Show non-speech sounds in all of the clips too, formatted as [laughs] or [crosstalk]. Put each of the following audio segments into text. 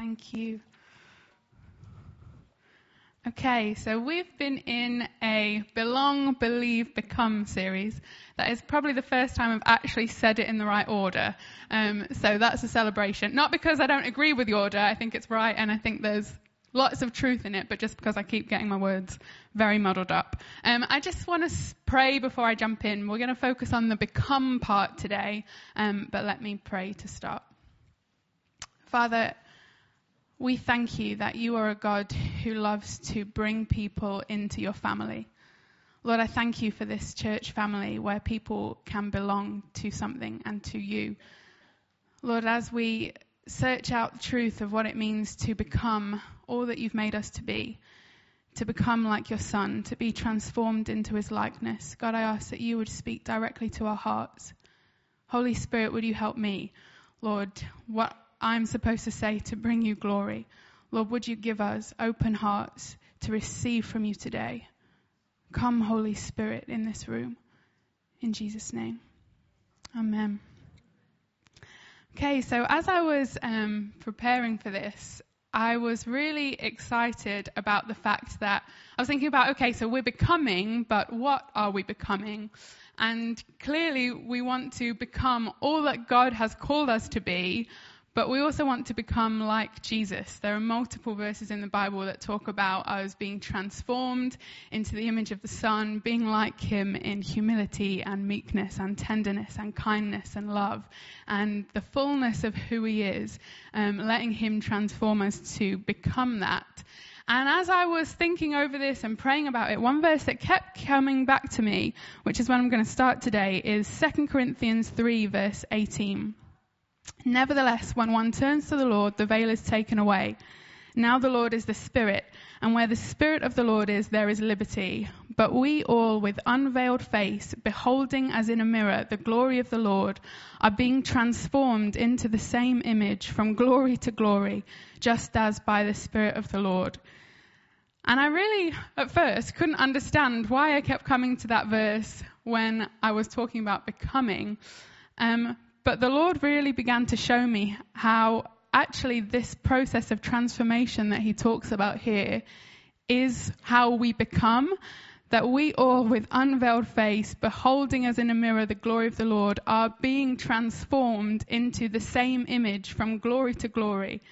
Thank you. Okay, so we've been in a belong, believe, become series. That is probably the first time I've actually said it in the right order. Um, so that's a celebration. Not because I don't agree with the order, I think it's right and I think there's lots of truth in it, but just because I keep getting my words very muddled up. Um, I just want to pray before I jump in. We're going to focus on the become part today, um, but let me pray to start. Father, we thank you that you are a God who loves to bring people into your family. Lord, I thank you for this church family where people can belong to something and to you. Lord, as we search out the truth of what it means to become all that you've made us to be, to become like your Son, to be transformed into his likeness. God, I ask that you would speak directly to our hearts. Holy Spirit, would you help me, Lord, what I'm supposed to say to bring you glory? Lord, would you give us open hearts to receive from you today? Come, Holy Spirit, in this room. In Jesus' name. Amen. Okay, so as I was um, preparing for this, I was really excited about the fact that I was thinking about, okay, so we're becoming, but what are we becoming? And clearly we want to become all that God has called us to be, but we also want to become like Jesus. There are multiple verses in the Bible that talk about us being transformed into the image of the Son, being like Him in humility and meekness and tenderness and kindness and love and the fullness of who He is, um, letting Him transform us to become that. And as I was thinking over this and praying about it, one verse that kept coming back to me, which is when I'm going to start today, is 2 Corinthians 3, verse 18. Nevertheless, when one turns to the Lord, the veil is taken away. Now the Lord is the Spirit, and where the Spirit of the Lord is, there is liberty. But we all, with unveiled face, beholding as in a mirror the glory of the Lord, are being transformed into the same image from glory to glory, just as by the Spirit of the Lord. And I really, at first, couldn't understand why I kept coming to that verse when I was talking about becoming. Um, but the Lord really began to show me how actually this process of transformation that he talks about here is how we become. That we all, with unveiled face, beholding as in a mirror the glory of the Lord, are being transformed into the same image from glory to glory.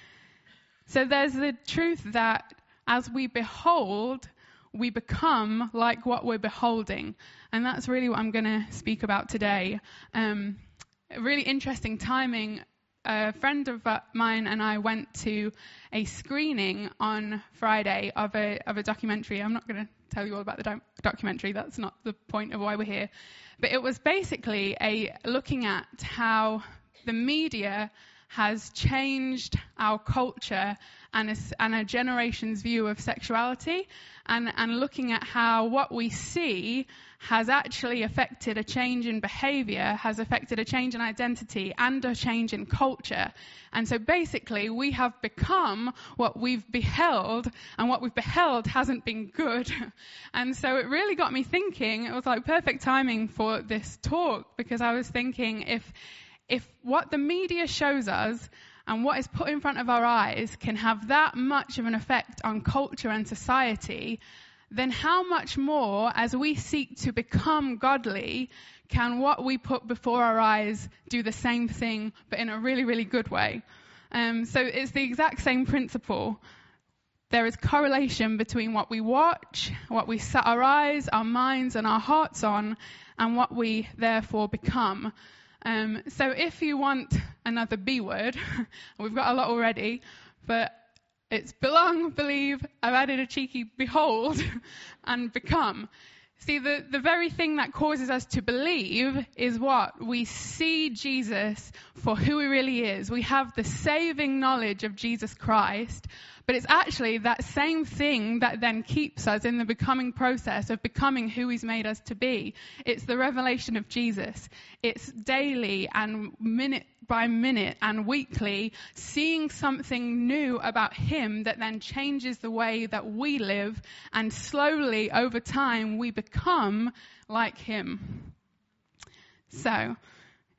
So there's the truth that as we behold, we become like what we're beholding. And that's really what I'm going to speak about today. Um, really interesting timing. A friend of mine and I went to a screening on Friday of a of a documentary. I'm not going to tell you all about the do- documentary. That's not the point of why we're here. But it was basically a looking at how the media has changed our culture and a, and a generation's view of sexuality, and, and looking at how what we see has actually affected a change in behavior, has affected a change in identity and a change in culture. And so basically, we have become what we've beheld, and what we've beheld hasn't been good. [laughs] And so it really got me thinking, it was like perfect timing for this talk, because I was thinking if, if what the media shows us and what is put in front of our eyes can have that much of an effect on culture and society, then how much more, as we seek to become godly, can what we put before our eyes do the same thing, but in a really, really good way? Um, so it's the exact same principle. There is correlation between what we watch, what we set our eyes, our minds, and our hearts on, and what we therefore become. Um, so if you want another B word, [laughs] we've got a lot already, but it's belong, believe, I've added a cheeky behold, [laughs] and become. See, the, the very thing that causes us to believe is what? We see Jesus for who he really is. We have the saving knowledge of Jesus Christ, but it's actually that same thing that then keeps us in the becoming process of becoming who He's made us to be. It's the revelation of Jesus. It's daily and minute by minute and weekly seeing something new about Him that then changes the way that we live and slowly over time we become like Him. So,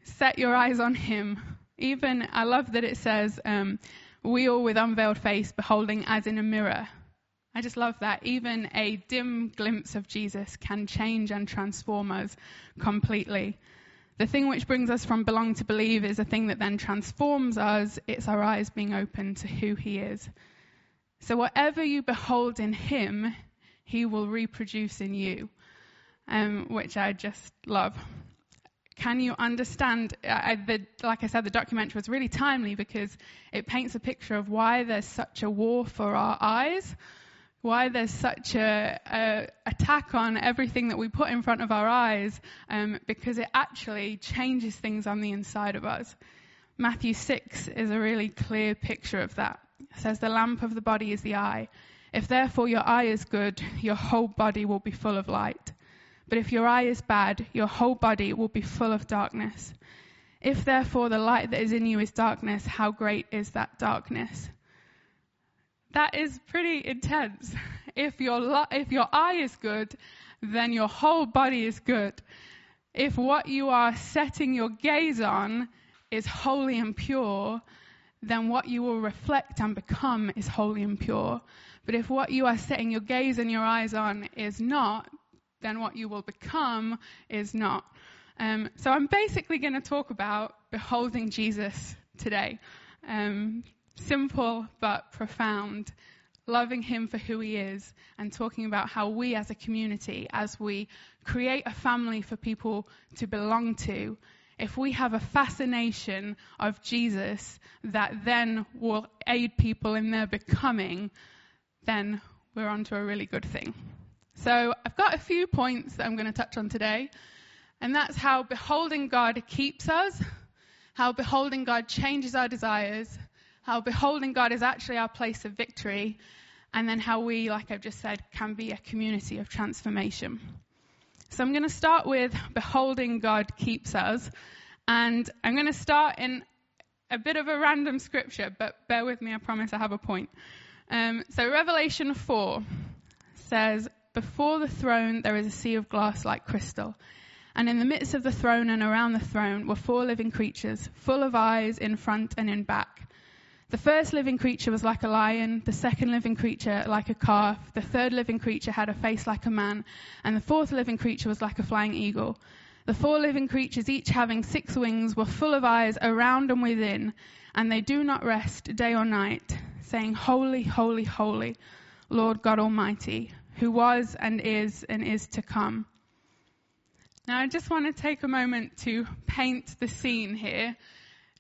set your eyes on Him. Even, I love that it says, um, we all with unveiled face beholding as in a mirror. I just love that. Even a dim glimpse of Jesus can change and transform us completely. The thing which brings us from belong to believe is a thing that then transforms us. It's our eyes being open to who He is. So, whatever you behold in Him, He will reproduce in you, um, which I just love. Can you understand? I, the, like I said, the documentary was really timely because it paints a picture of why there's such a war for our eyes why there's such a, a, attack on everything that we put in front of our eyes, um, because it actually changes things on the inside of us. Matthew 6 is a really clear picture of that. It says, The lamp of the body is the eye. If therefore your eye is good, your whole body will be full of light. But if your eye is bad, your whole body will be full of darkness. If therefore the light that is in you is darkness, how great is that darkness? That is pretty intense. If your, if your eye is good, then your whole body is good. If what you are setting your gaze on is holy and pure, then what you will reflect and become is holy and pure. But if what you are setting your gaze and your eyes on is not, then what you will become is not. Um, so I'm basically going to talk about beholding Jesus today. Um, simple but profound, loving Him for who He is, and talking about how we as a community, as we create a family for people to belong to, if we have a fascination of Jesus that then will aid people in their becoming, then we're onto a really good thing. So I've got a few points that I'm going to touch on today, and that's how beholding God keeps us, how beholding God changes our desires, how beholding God is actually our place of victory, and then how we, like I've just said, can be a community of transformation. So I'm going to start with beholding God keeps us, and I'm going to start in a bit of a random scripture, but bear with me, I promise I have a point. Um, so Revelation 4 says, Before the throne there is a sea of glass like crystal. And in the midst of the throne and around the throne were four living creatures, full of eyes in front and in back. The first living creature was like a lion, the second living creature like a calf, the third living creature had a face like a man, and the fourth living creature was like a flying eagle. The four living creatures, each having six wings, were full of eyes around and within, and they do not rest day or night, saying, Holy, holy, holy, Lord God Almighty, who was and is and is to come. Now, I just want to take a moment to paint the scene here.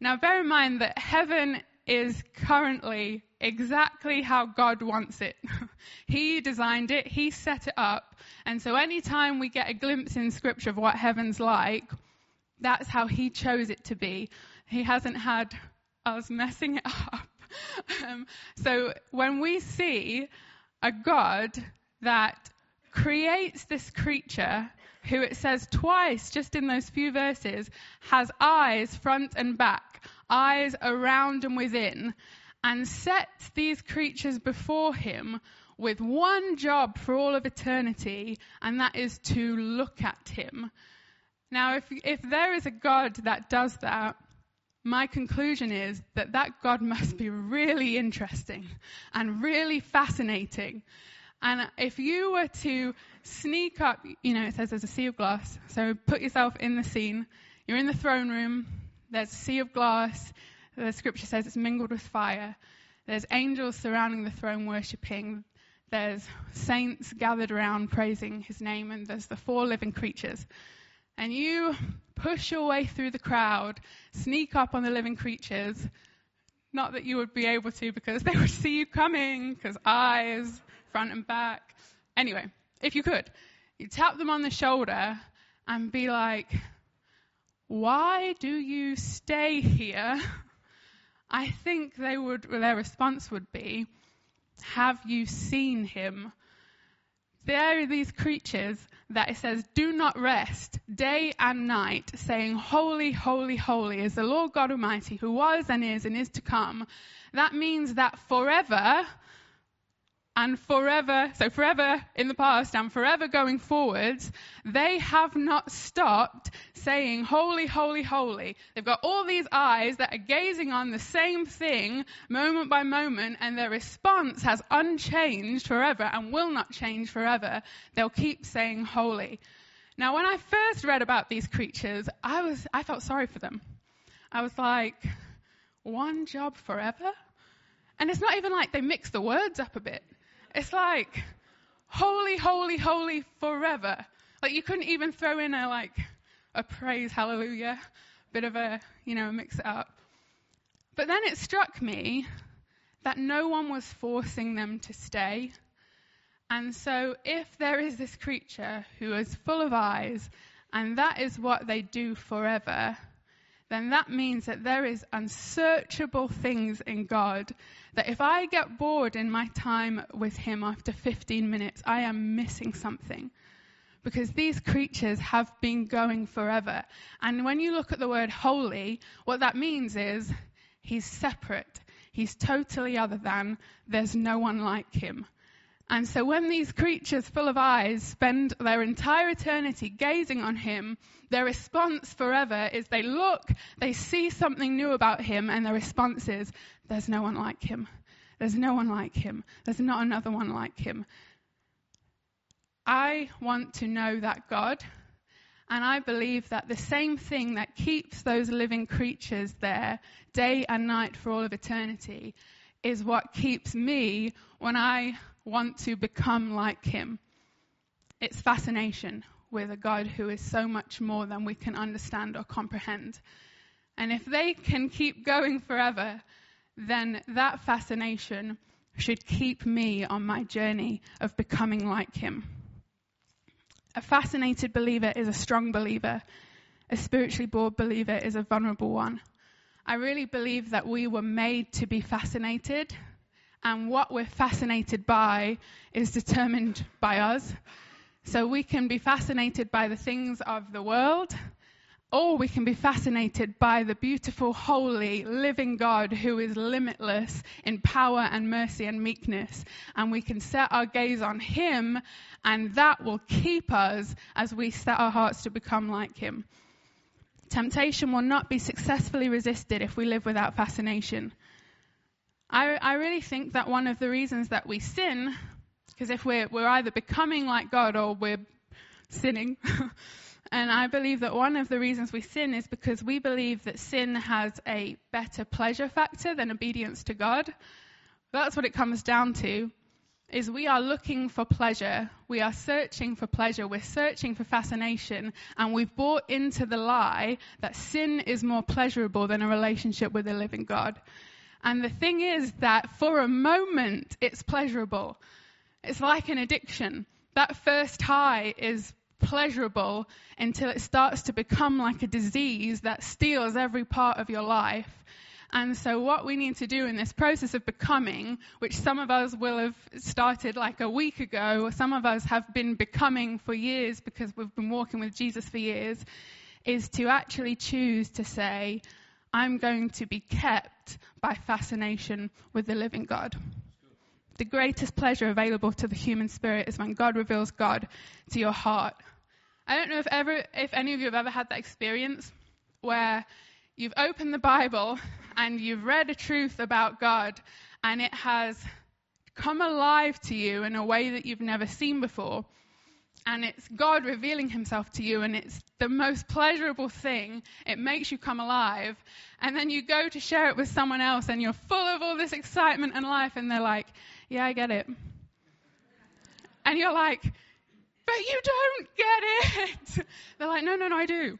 Now, bear in mind that heaven is currently exactly how God wants it. [laughs] he designed it, He set it up. And so anytime we get a glimpse in Scripture of what heaven's like, that's how He chose it to be. He hasn't had us messing it [laughs] up. um, so when we see a God that creates this creature who it says twice just in those few verses has eyes front and back eyes around and within, and sets these creatures before him with one job for all of eternity, and that is to look at him. Now, if, if there is a God that does that, my conclusion is that that God must be really interesting and really fascinating. And if you were to sneak up, you know, it says there's a sea of glass, so put yourself in the scene. You're in the throne room, there's a sea of glass. The scripture says it's mingled with fire. There's angels surrounding the throne worshipping. There's saints gathered around praising his name. And there's the four living creatures. And you push your way through the crowd, sneak up on the living creatures. Not that you would be able to because they would see you coming, because eyes, front and back. Anyway, if you could, you tap them on the shoulder and be like, why do you stay here? I think they would, well, their response would be, Have you seen him? There are these creatures that it says, Do not rest day and night, saying, Holy, holy, holy is the Lord God Almighty, who was and is and is to come. That means that forever and forever, so forever in the past and forever going forwards, they have not stopped saying, Holy, holy, holy. They've got all these eyes that are gazing on the same thing moment by moment, and their response has unchanged forever and will not change forever. They'll keep saying, Holy. Now, when I first read about these creatures, I was, I felt sorry for them. I was like, one job forever? And it's not even like they mix the words up a bit. It's like, holy, holy, holy forever. Like you couldn't even throw in a like, a praise, hallelujah, bit of a, you know, mix it up. But then it struck me that no one was forcing them to stay. And so if there is this creature who is full of eyes, and that is what they do forever, then that means that there is unsearchable things in God that if I get bored in my time with Him after 15 minutes, I am missing something. Because these creatures have been going forever. And when you look at the word holy, what that means is He's separate. He's totally other than. There's no one like Him. And so when these creatures full of eyes spend their entire eternity gazing on him, their response forever is they look, they see something new about him, and their response is, there's no one like him. There's no one like him. There's not another one like him. I want to know that God, and I believe that the same thing that keeps those living creatures there day and night for all of eternity is what keeps me when I want to become like him. It's fascination with a God who is so much more than we can understand or comprehend. And if they can keep going forever, then that fascination should keep me on my journey of becoming like him. A fascinated believer is a strong believer. A spiritually bored believer is a vulnerable one. I really believe that we were made to be fascinated and what we're fascinated by is determined by us. So we can be fascinated by the things of the world, or we can be fascinated by the beautiful, holy, living God who is limitless in power and mercy and meekness. And we can set our gaze on Him, and that will keep us as we set our hearts to become like Him. Temptation will not be successfully resisted if we live without fascination. I, I really think that one of the reasons that we sin, because if we're, we're either becoming like God or we're sinning, [laughs] and I believe that one of the reasons we sin is because we believe that sin has a better pleasure factor than obedience to God. That's what it comes down to. Is we are looking for pleasure. We are searching for pleasure. We're searching for fascination. And we've bought into the lie that sin is more pleasurable than a relationship with a living God. And the thing is that for a moment, it's pleasurable. It's like an addiction. That first high is pleasurable until it starts to become like a disease that steals every part of your life. And so what we need to do in this process of becoming, which some of us will have started like a week ago, or some of us have been becoming for years because we've been walking with Jesus for years, is to actually choose to say, I'm going to be kept by fascination with the living God. The greatest pleasure available to the human spirit is when God reveals God to your heart. I don't know if ever, if any of you have ever had that experience where you've opened the Bible and you've read a truth about God and it has come alive to you in a way that you've never seen before and it's God revealing himself to you, and it's the most pleasurable thing. It makes you come alive. And then you go to share it with someone else, and you're full of all this excitement and life, and they're like, Yeah, I get it. And you're like, But you don't get it. [laughs] they're like, No, no, no, I do.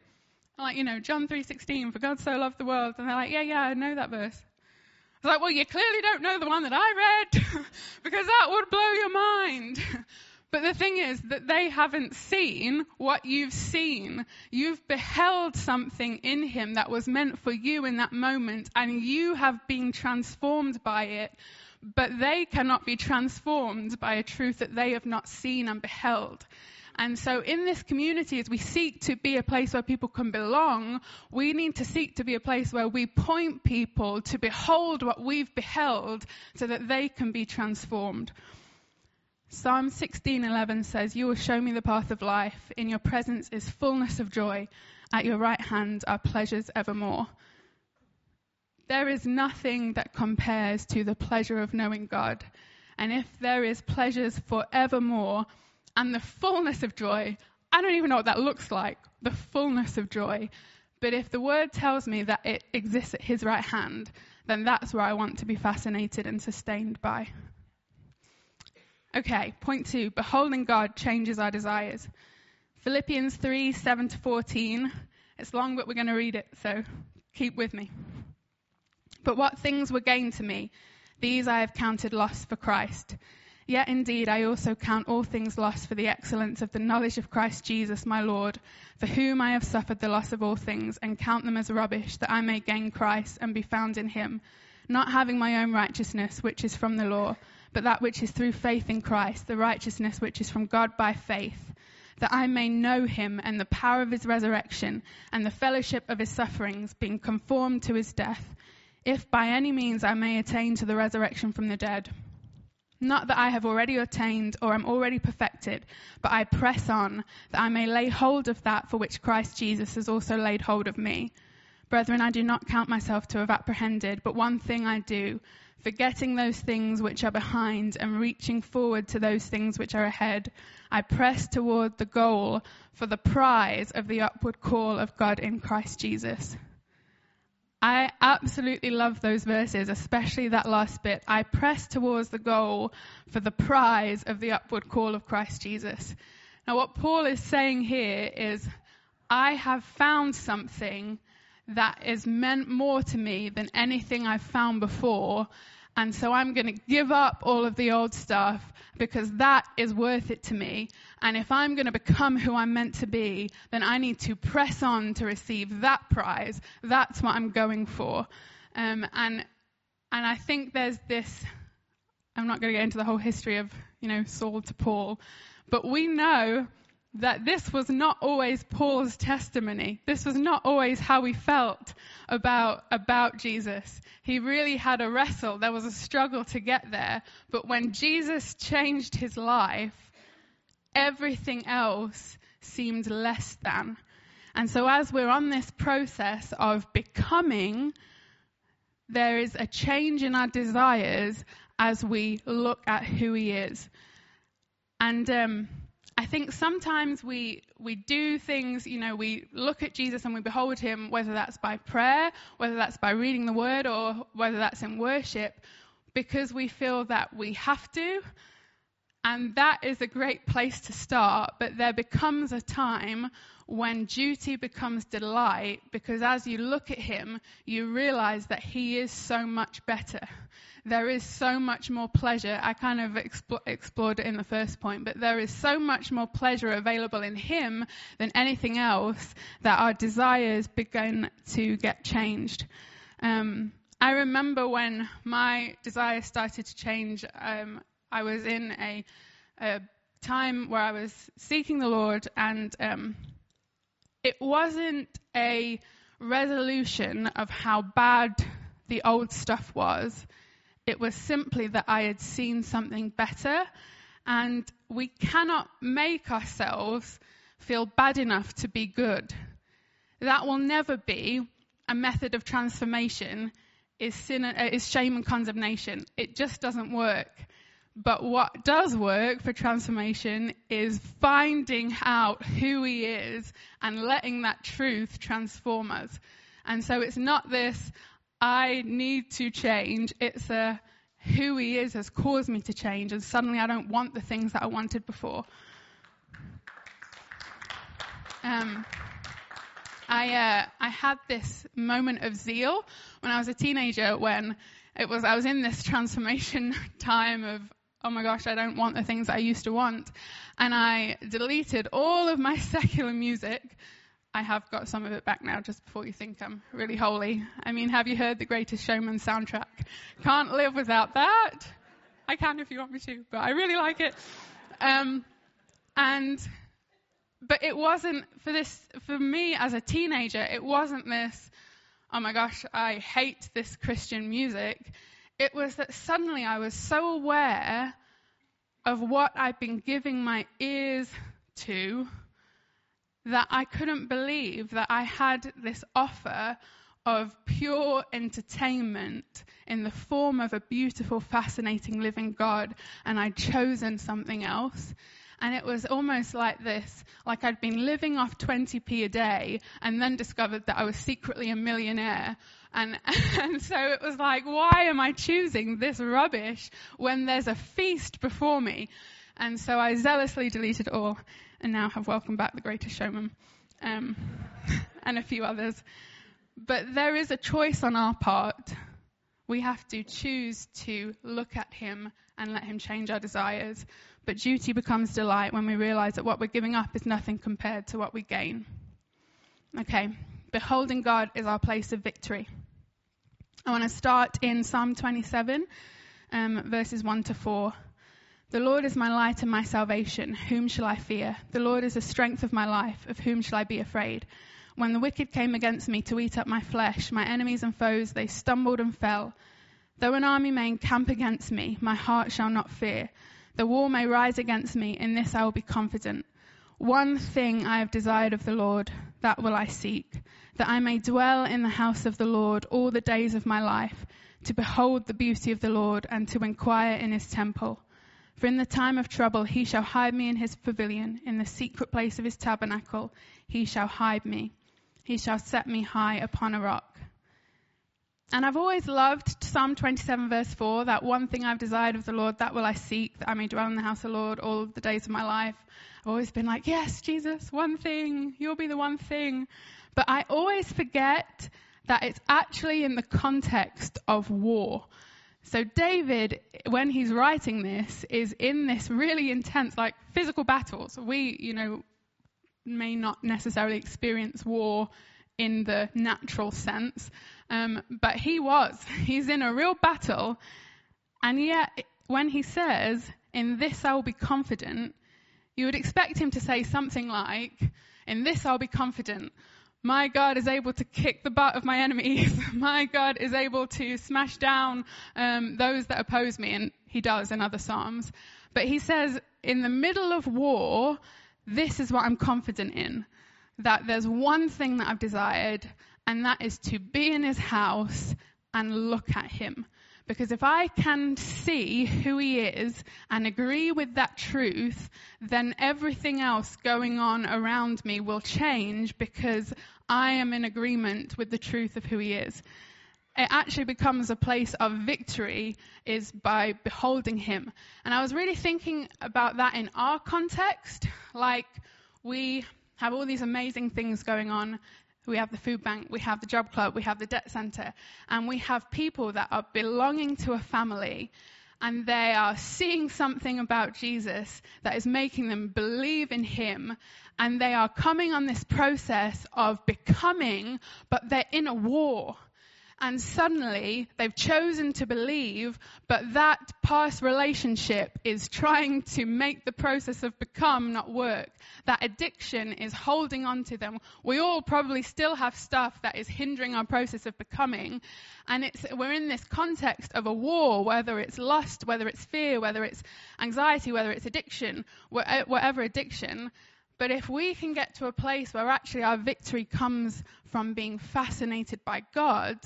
I'm like, you know, John 3.16, for God so loved the world. And they're like, yeah, yeah, I know that verse. I was like, well, you clearly don't know the one that I read, [laughs] because that would blow your mind. [laughs] But the thing is that they haven't seen what you've seen. You've beheld something in him that was meant for you in that moment, and you have been transformed by it. But they cannot be transformed by a truth that they have not seen and beheld. And so, in this community, as we seek to be a place where people can belong, we need to seek to be a place where we point people to behold what we've beheld so that they can be transformed. Psalm 16:11 says, "You will show me the path of life. In your presence is fullness of joy. At your right hand are pleasures evermore." There is nothing that compares to the pleasure of knowing God. And if there is pleasures forevermore and the fullness of joy, I don't even know what that looks like, the fullness of joy. But if the word tells me that it exists at his right hand, then that's where I want to be fascinated and sustained by. Okay, point two beholding God changes our desires. Philippians 3 7 to 14. It's long, but we're going to read it, so keep with me. But what things were gained to me, these I have counted loss for Christ. Yet indeed I also count all things lost for the excellence of the knowledge of Christ Jesus my Lord, for whom I have suffered the loss of all things, and count them as rubbish, that I may gain Christ and be found in him, not having my own righteousness, which is from the law but that which is through faith in Christ, the righteousness which is from God by faith, that I may know him and the power of his resurrection and the fellowship of his sufferings, being conformed to his death, if by any means I may attain to the resurrection from the dead. Not that I have already attained or am already perfected, but I press on, that I may lay hold of that for which Christ Jesus has also laid hold of me. Brethren, I do not count myself to have apprehended, but one thing I do forgetting those things which are behind and reaching forward to those things which are ahead, I press toward the goal for the prize of the upward call of God in Christ Jesus. I absolutely love those verses, especially that last bit. I press towards the goal for the prize of the upward call of Christ Jesus. Now, what Paul is saying here is, I have found something that is meant more to me than anything I've found before. And so I'm going to give up all of the old stuff because that is worth it to me. And if I'm going to become who I'm meant to be, then I need to press on to receive that prize. That's what I'm going for. Um, and and I think there's this. I'm not going to get into the whole history of you know Saul to Paul, but we know that this was not always Paul's testimony. This was not always how he felt about, about Jesus. He really had a wrestle. There was a struggle to get there. But when Jesus changed his life, everything else seemed less than. And so as we're on this process of becoming, there is a change in our desires as we look at who he is. And, um, I think sometimes we we do things, you know, we look at Jesus and we behold him, whether that's by prayer, whether that's by reading the word, or whether that's in worship, because we feel that we have to. And that is a great place to start, but there becomes a time when duty becomes delight, because as you look at him, you realize that he is so much better there is so much more pleasure. I kind of expl- explored it in the first point, but there is so much more pleasure available in Him than anything else that our desires begin to get changed. Um, I remember when my desires started to change, um, I was in a, a, time where I was seeking the Lord, and um, it wasn't a resolution of how bad the old stuff was. It was simply that I had seen something better, and we cannot make ourselves feel bad enough to be good. That will never be a method of transformation. Is sin, uh, is shame and condemnation. It just doesn't work. But what does work for transformation is finding out who he is and letting that truth transform us. And so it's not this, I need to change. It's a who he is has caused me to change, and suddenly I don't want the things that I wanted before. Um, I uh, I had this moment of zeal when I was a teenager when it was I was in this [laughs] transformation time of oh my gosh I don't want the things I used to want, and I deleted all of my [laughs] secular music I have got some of it back now just before you think I'm really holy. I mean, have you heard the Greatest Showman soundtrack? Can't live without that. I can if you want me to, but I really like it. Um, and, but it wasn't for this, for me as a teenager, it wasn't this, oh my gosh, I hate this Christian music. It was that suddenly I was so aware of what I'd been giving my ears to that I couldn't believe that I had this offer of pure entertainment in the form of a beautiful, fascinating living God, and I'd chosen something else. And it was almost like this, like I'd been living off 20p a day and then discovered that I was secretly a millionaire. And, [laughs] and so it was like, why am I choosing this rubbish when there's a feast before me? And so I zealously deleted all and now have welcomed back the greatest showman um, [laughs] and a few others. But there is a choice on our part. We have to choose to look at him and let him change our desires. But duty becomes delight when we realize that what we're giving up is nothing compared to what we gain. Okay, beholding God is our place of victory. I want to start in Psalm 27, um, verses 1 to 4. The Lord is my light and my salvation. Whom shall I fear? The Lord is the strength of my life. Of whom shall I be afraid? When the wicked came against me to eat up my flesh, my enemies and foes, they stumbled and fell. Though an army may encamp against me, my heart shall not fear. The war may rise against me, in this I will be confident. One thing I have desired of the Lord, that will I seek, that I may dwell in the house of the Lord all the days of my life, to behold the beauty of the Lord and to inquire in his temple. For in the time of trouble he shall hide me in his pavilion, in the secret place of his tabernacle he shall hide me. He shall set me high upon a rock. And I've always loved Psalm 27 verse 4, that one thing I've desired of the Lord, that will I seek, that I may dwell in the house of the Lord all the days of my life. I've always been like, yes, Jesus, one thing, you'll be the one thing. But I always forget that it's actually in the context of war. So David, when he's writing this, is in this really intense, like physical battles. We, you know, may not necessarily experience war in the natural sense, um, but he was. [laughs] He's in a real battle, and yet when he says, "In this I will be confident," you would expect him to say something like, "In this I'll be confident." My God is able to kick the butt of my enemies. [laughs] my God is able to smash down um, those that oppose me, and he does in other psalms. But he says, in the middle of war, this is what I'm confident in that there's one thing that I've desired, and that is to be in his house and look at him. Because if I can see who he is and agree with that truth, then everything else going on around me will change because I am in agreement with the truth of who he is. It actually becomes a place of victory is by beholding him. And I was really thinking about that in our context. Like, we have all these amazing things going on. We have the food bank, we have the job club, we have the debt center, and we have people that are belonging to a family and they are seeing something about Jesus that is making them believe in him and they are coming on this process of becoming, but they're in a war and suddenly they've chosen to believe, but that past relationship is trying to make the process of become not work. That addiction is holding on to them. We all probably still have stuff that is hindering our process of becoming. And it's, we're in this context of a war, whether it's lust, whether it's fear, whether it's anxiety, whether it's addiction, eh, whatever addiction. But if we can get to a place where actually our victory comes from being fascinated by God,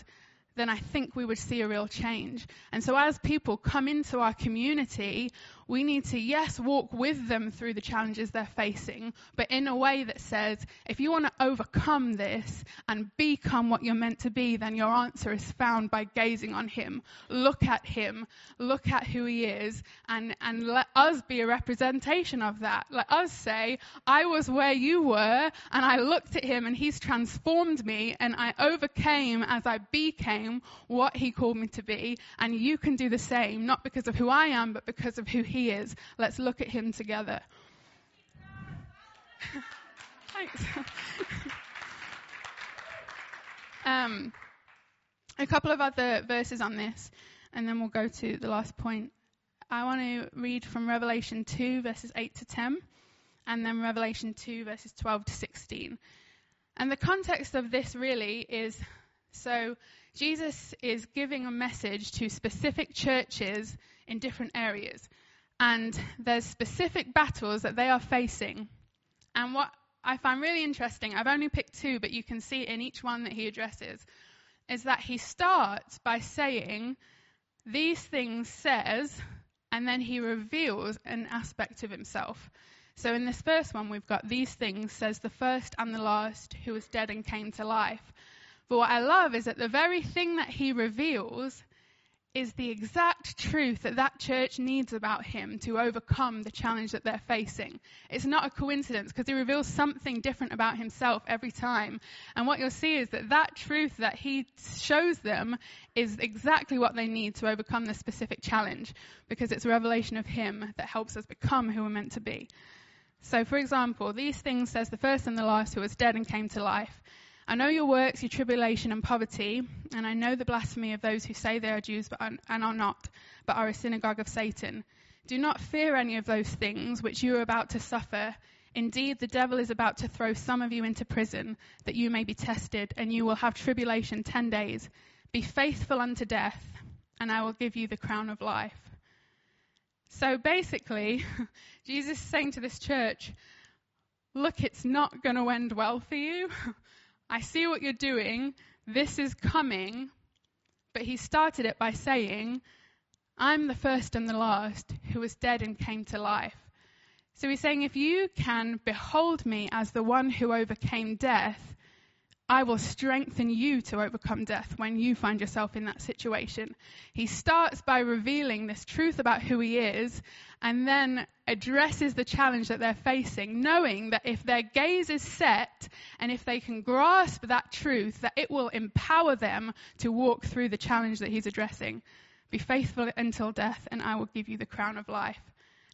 then I think we would see a real change. And so as people come into our community, we need to, yes, walk with them through the challenges they're facing, but in a way that says, if you want to overcome this and become what you're meant to be, then your answer is found by gazing on Him. Look at Him, look at who He is, and, and let us be a representation of that. Let us say, I was where you were, and I looked at Him, and He's transformed me, and I overcame as I became what He called me to be, and you can do the same, not because of who I am, but because of who He he is. Let's look at him together. [laughs] Thanks. [laughs] um, a couple of other verses on this, and then we'll go to the last point. I want to read from Revelation 2, verses 8 to 10, and then Revelation 2, verses 12 to 16. And the context of this really is so Jesus is giving a message to specific churches in different areas. And there's specific battles that they are facing. And what I find really interesting, I've only picked two, but you can see in each one that he addresses, is that he starts by saying, These things says, and then he reveals an aspect of himself. So in this first one, we've got these things, says the first and the last who was dead and came to life. But what I love is that the very thing that he reveals is the exact truth that that church needs about him to overcome the challenge that they're facing. It's not a coincidence because he reveals something different about himself every time. And what you'll see is that that truth that he shows them is exactly what they need to overcome the specific challenge because it's a revelation of him that helps us become who we're meant to be. So, for example, these things says the first and the last who was dead and came to life. I know your works, your tribulation and poverty, and I know the blasphemy of those who say they are Jews but are, and are not, but are a synagogue of Satan. Do not fear any of those things which you are about to suffer. Indeed, the devil is about to throw some of you into prison, that you may be tested, and you will have tribulation ten days. Be faithful unto death, and I will give you the crown of life. So basically, [laughs] Jesus is saying to this church, look, it's not going to end well for you. [laughs] I see what you're doing. This is coming. But he started it by saying, I'm the first and the last who was dead and came to life. So he's saying, if you can behold me as the one who overcame death, I will strengthen you to overcome death when you find yourself in that situation. He starts by revealing this truth about who he is and then addresses the challenge that they're facing, knowing that if their gaze is set and if they can grasp that truth, that it will empower them to walk through the challenge that he's addressing. Be faithful until death and I will give you the crown of life.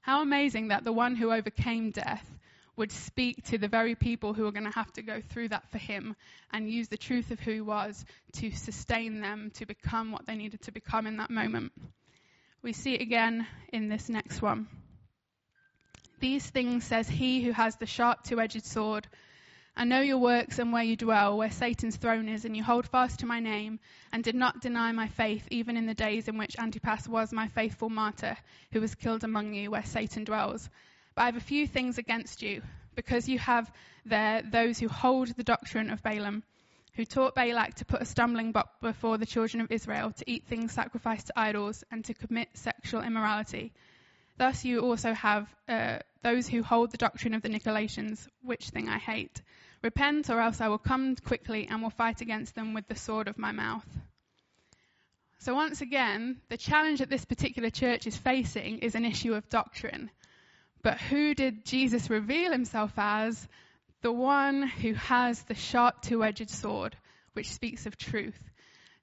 How amazing that the one who overcame death would speak to the very people who are going to have to go through that for him and use the truth of who he was to sustain them to become what they needed to become in that moment. We see it again in this next one. These things says he who has the sharp two edged sword. I know your works and where you dwell, where Satan's throne is, and you hold fast to my name, and did not deny my faith, even in the days in which Antipas was my faithful martyr, who was killed among you, where Satan dwells. But I have a few things against you, because you have there those who hold the doctrine of Balaam, who taught Balak to put a stumbling block before the children of Israel, to eat things sacrificed to idols, and to commit sexual immorality. Thus you also have uh, those who hold the doctrine of the Nicolaitans, which thing I hate. Repent, or else I will come quickly and will fight against them with the sword of my mouth. So once again, the challenge that this particular church is facing is an issue of doctrine. But who did Jesus reveal himself as? The one who has the sharp two edged sword, which speaks of truth.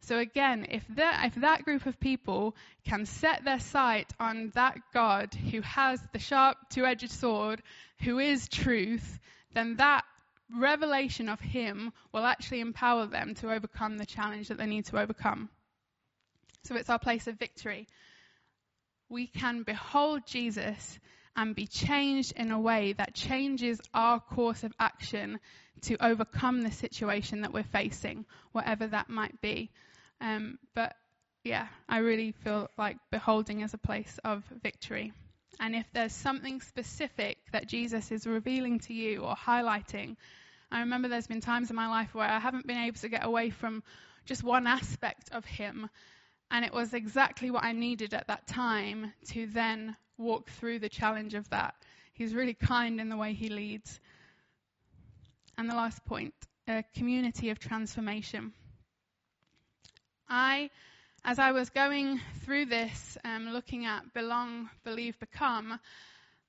So again, if that, if that group of people can set their sight on that God who has the sharp two edged sword, who is truth, then that revelation of him will actually empower them to overcome the challenge that they need to overcome. So it's our place of victory. We can behold Jesus and be changed in a way that changes our course of action to overcome the situation that we're facing, whatever that might be. Um, but yeah, I really feel like beholding is a place of victory. And if there's something specific that Jesus is revealing to you or highlighting, I remember there's been times in my life where I haven't been able to get away from just one aspect of Him. And it was exactly what I needed at that time to then walk through the challenge of that. He's really kind in the way he leads. And the last point a community of transformation. I, as I was going through this, um, looking at belong, believe, become,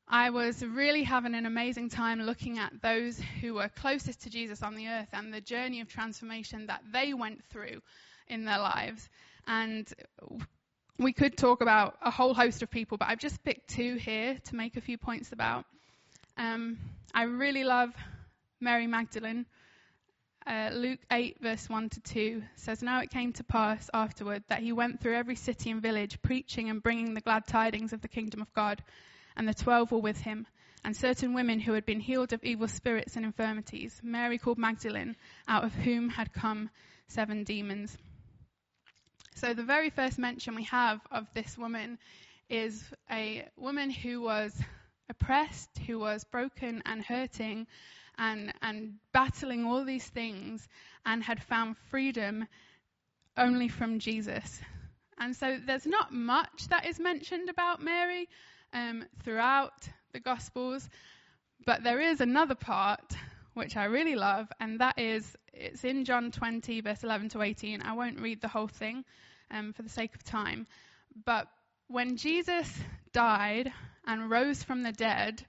I was really having an amazing time looking at those who were closest to Jesus on the earth and the journey of transformation that they went through in their lives. And we could talk about a whole host of people, but I've just picked two here to make a few points about. Um, I really love Mary Magdalene. Uh, Luke 8, verse 1 to 2 says, Now it came to pass afterward that he went through every city and village, preaching and bringing the glad tidings of the kingdom of God. And the twelve were with him, and certain women who had been healed of evil spirits and infirmities, Mary called Magdalene, out of whom had come seven demons. So the very first mention we have of this woman is a woman who was oppressed, who was broken and hurting and, and battling all these things and had found freedom only from Jesus. And so there's not much that is mentioned about Mary um, throughout the Gospels, but there is another part which I really love, and that is it's in John 20, verse 11 to 18. I won't read the whole thing um, for the sake of time, but when Jesus died and rose from the dead,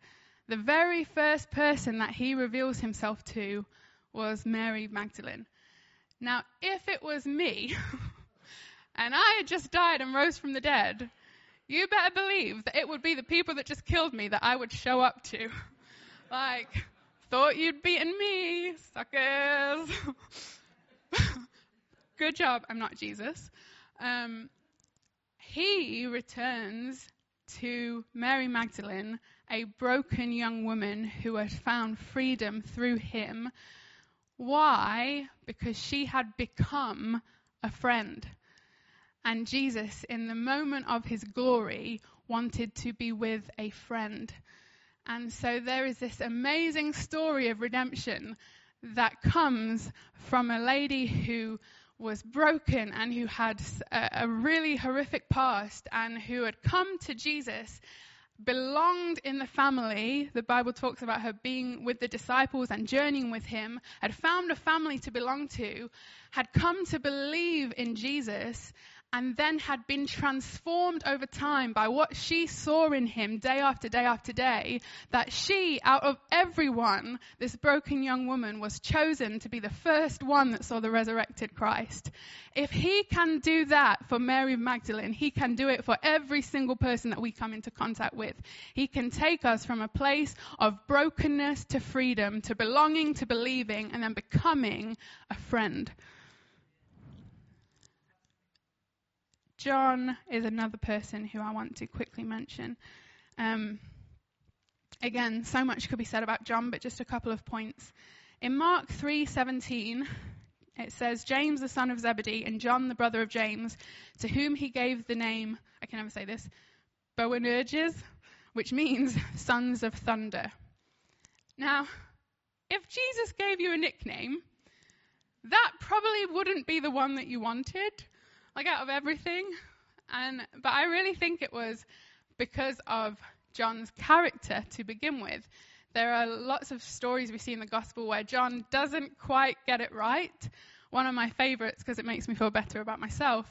the very first person that he reveals himself to was Mary Magdalene. Now, if it was me, [laughs] and I had just died and rose from the dead, you better believe that it would be the people that just killed me that I would show up to. [laughs] like, thought you'd beaten me, suckers. [laughs] Good job, I'm not Jesus. Um, he returns to Mary Magdalene, a broken young woman who had found freedom through him. Why? Because she had become a friend. And Jesus, in the moment of his glory, wanted to be with a friend. And so there is this amazing story of redemption that comes from a lady who was broken and who had a, a, really horrific past and who had come to Jesus, belonged in the family. The Bible talks about her being with the disciples and journeying with him, had found a family to belong to, had come to believe in Jesus, and then had been transformed over time by what she saw in him day after day after day, that she, out of everyone, this broken young woman, was chosen to be the first one that saw the resurrected Christ. If he can do that for Mary Magdalene, he can do it for every single person that we come into contact with. He can take us from a place of brokenness to freedom, to belonging, to believing, and then becoming a friend. John is another person who I want to quickly mention. Um, again, so much could be said about John, but just a couple of points. In Mark 3:17, it says, James the son of Zebedee and John the brother of James, to whom he gave the name, I can never say this, Boanerges, which means [laughs] sons of thunder. Now, if Jesus gave you a nickname, that probably wouldn't be the one that you wanted like out of everything. And but I really think it was because of John's character to begin with. There are lots of stories we see in the gospel where John doesn't quite get it right. One of my favorites, because it makes me feel better about myself,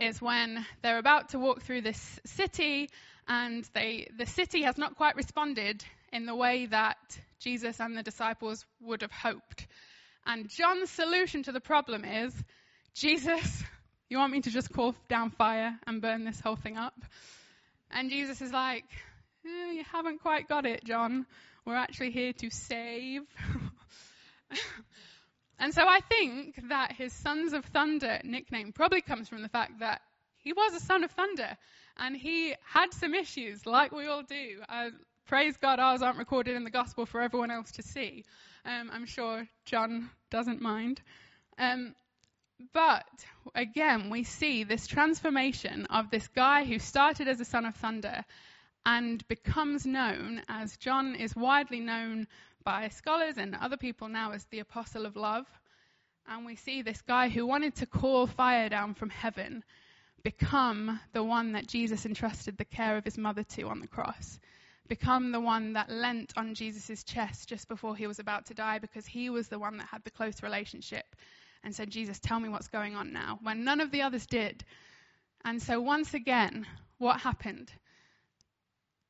is when they're about to walk through this city and they, the city has not quite responded in the way that Jesus and the disciples would have hoped. And John's solution to the problem is, Jesus, you want me to just call down fire and burn this whole thing up? And Jesus is like, eh, You haven't quite got it, John. We're actually here to save. [laughs] and so I think that his Sons of Thunder nickname probably comes from the fact that he was a son of thunder and he had some issues, like we all do. Uh, praise God, ours aren't recorded in the gospel for everyone else to see. Um, I'm sure John doesn't mind. Um, but again, we see this transformation of this guy who started as a son of thunder and becomes known as John is widely known by scholars and other people now as the apostle of love. And we see this guy who wanted to call fire down from heaven become the one that Jesus entrusted the care of his mother to on the cross. Become the one that leant on Jesus' chest just before he was about to die because he was the one that had the close relationship and said, Jesus, tell me what's going on now, when none of the others did. And so once again, what happened?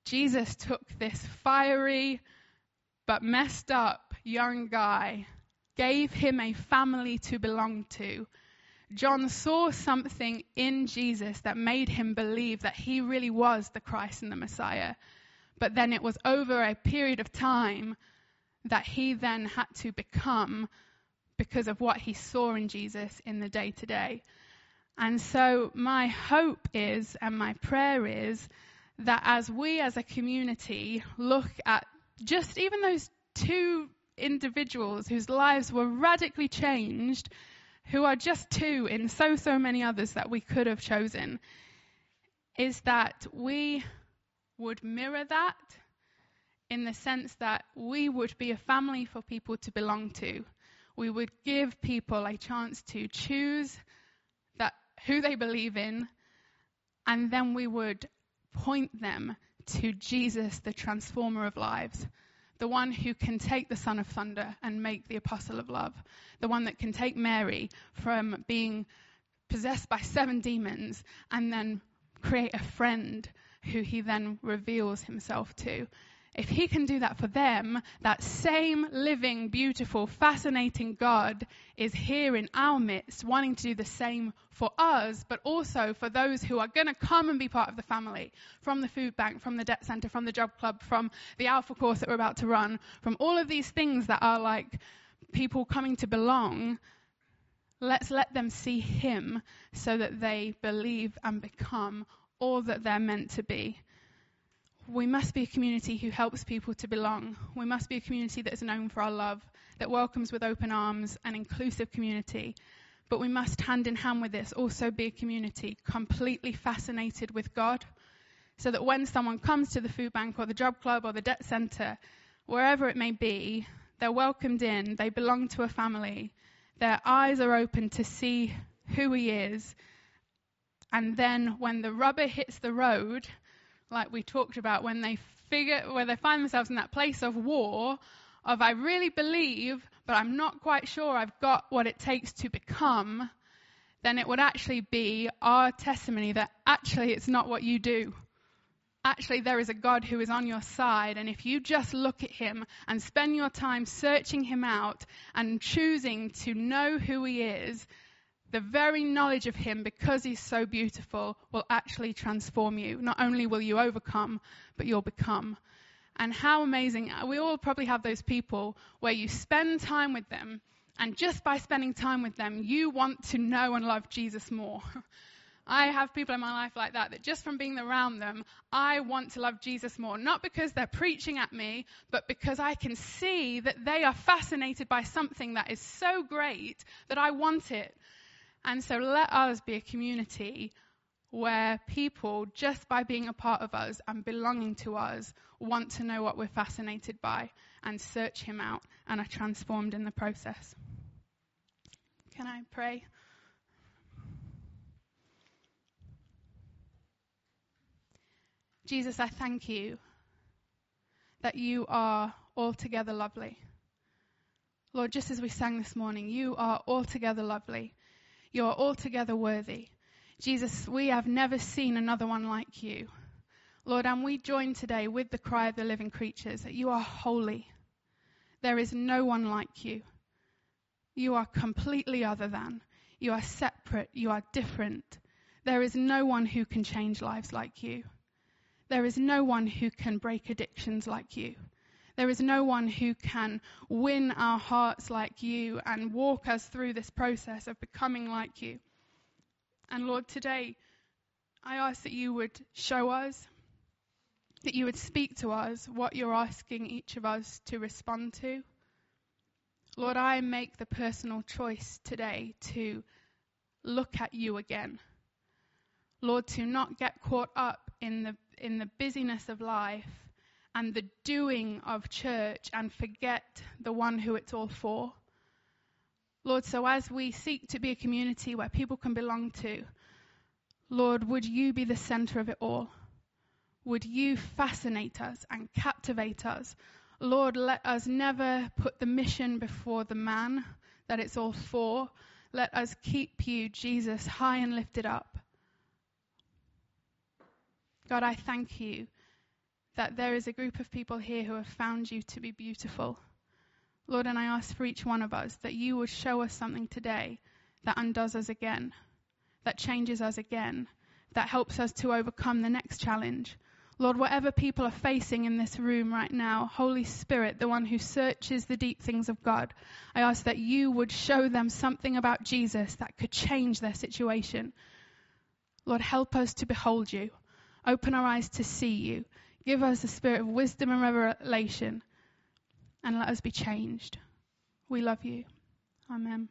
Jesus took this fiery but messed up young guy, gave him a family to belong to. John saw something in Jesus that made him believe that he really was the Christ and the Messiah. But then it was over a period of time that he then had to become because of what he saw in Jesus in the day to day. And so my hope is, and my prayer is, that as we as a community look at just even those two individuals whose lives were radically changed, who are just two in so, so many others that we could have chosen, is that we would mirror that in the sense that we would be a family for people to belong to. We would give people a chance to choose that who they believe in, and then we would point them to Jesus, the transformer of lives. The one who can take the son of thunder and make the apostle of love. The one that can take Mary from being possessed by seven demons and then create a friend who he then reveals himself to. If he can do that for them, that same living, beautiful, fascinating God is here in our midst, wanting to do the same for us, but also for those who are going to come and be part of the family from the food bank, from the debt center, from the job club, from the alpha course that we're about to run, from all of these things that are like people coming to belong. Let's let them see him so that they believe and become all that they're meant to be. We must be a community who helps people to belong. We must be a community that is known for our love, that welcomes with open arms an inclusive community. But we must, hand in hand with this, also be a community completely fascinated with God. So that when someone comes to the food bank or the job club or the debt centre, wherever it may be, they're welcomed in, they belong to a family, their eyes are open to see who He is, and then when the rubber hits the road, like we talked about, when they figure, where they find themselves in that place of war, of I really believe, but I'm not quite sure I've got what it takes to become, then it would actually be our testimony that actually it's not what you do. Actually, there is a God who is on your side, and if you just look at Him and spend your time searching Him out and choosing to know who He is, the very knowledge of Him, because He's so beautiful, will actually transform you. Not only will you overcome, but you'll become. And how amazing. We all probably have those people where you spend time with them, and just by spending time with them, you want to know and love Jesus more. [laughs] I have people in my life like that, that just from being around them, I want to love Jesus more. Not because they're preaching at me, but because I can see that they are fascinated by something that is so great that I want it. And so let us be a community where people, just by being a part of us and belonging to us, want to know what we're fascinated by and search Him out and are transformed in the process. Can I pray? Jesus, I thank you that you are altogether lovely. Lord, just as we sang this morning, you are altogether lovely. You are altogether worthy. Jesus, we have never seen another one like you. Lord, and we join today with the cry of the living creatures that you are holy. There is no one like you. You are completely other than. You are separate. You are different. There is no one who can change lives like you. There is no one who can break addictions like you. There is no one who can win our hearts like you and walk us through this process of becoming like you. And Lord, today, I ask that you would show us, that you would speak to us what you're asking each of us to respond to. Lord, I make the personal choice today to look at you again. Lord, to not get caught up in the, in the busyness of life and the doing of church and forget the one who it's all for. Lord, so as we seek to be a community where people can belong to, Lord, would you be the center of it all? Would you fascinate us and captivate us? Lord, let us never put the mission before the man that it's all for. Let us keep you, Jesus, high and lifted up. God, I thank you that there is a group of people here who have found you to be beautiful. Lord, and I ask for each one of us that you would show us something today that undoes us again, that changes us again, that helps us to overcome the next challenge. Lord, whatever people are facing in this room right now, Holy Spirit, the one who searches the deep things of God, I ask that you would show them something about Jesus that could change their situation. Lord, help us to behold you. Open our eyes to see you. Give us a spirit of wisdom and revelation, and let us be changed. We love you. Amen.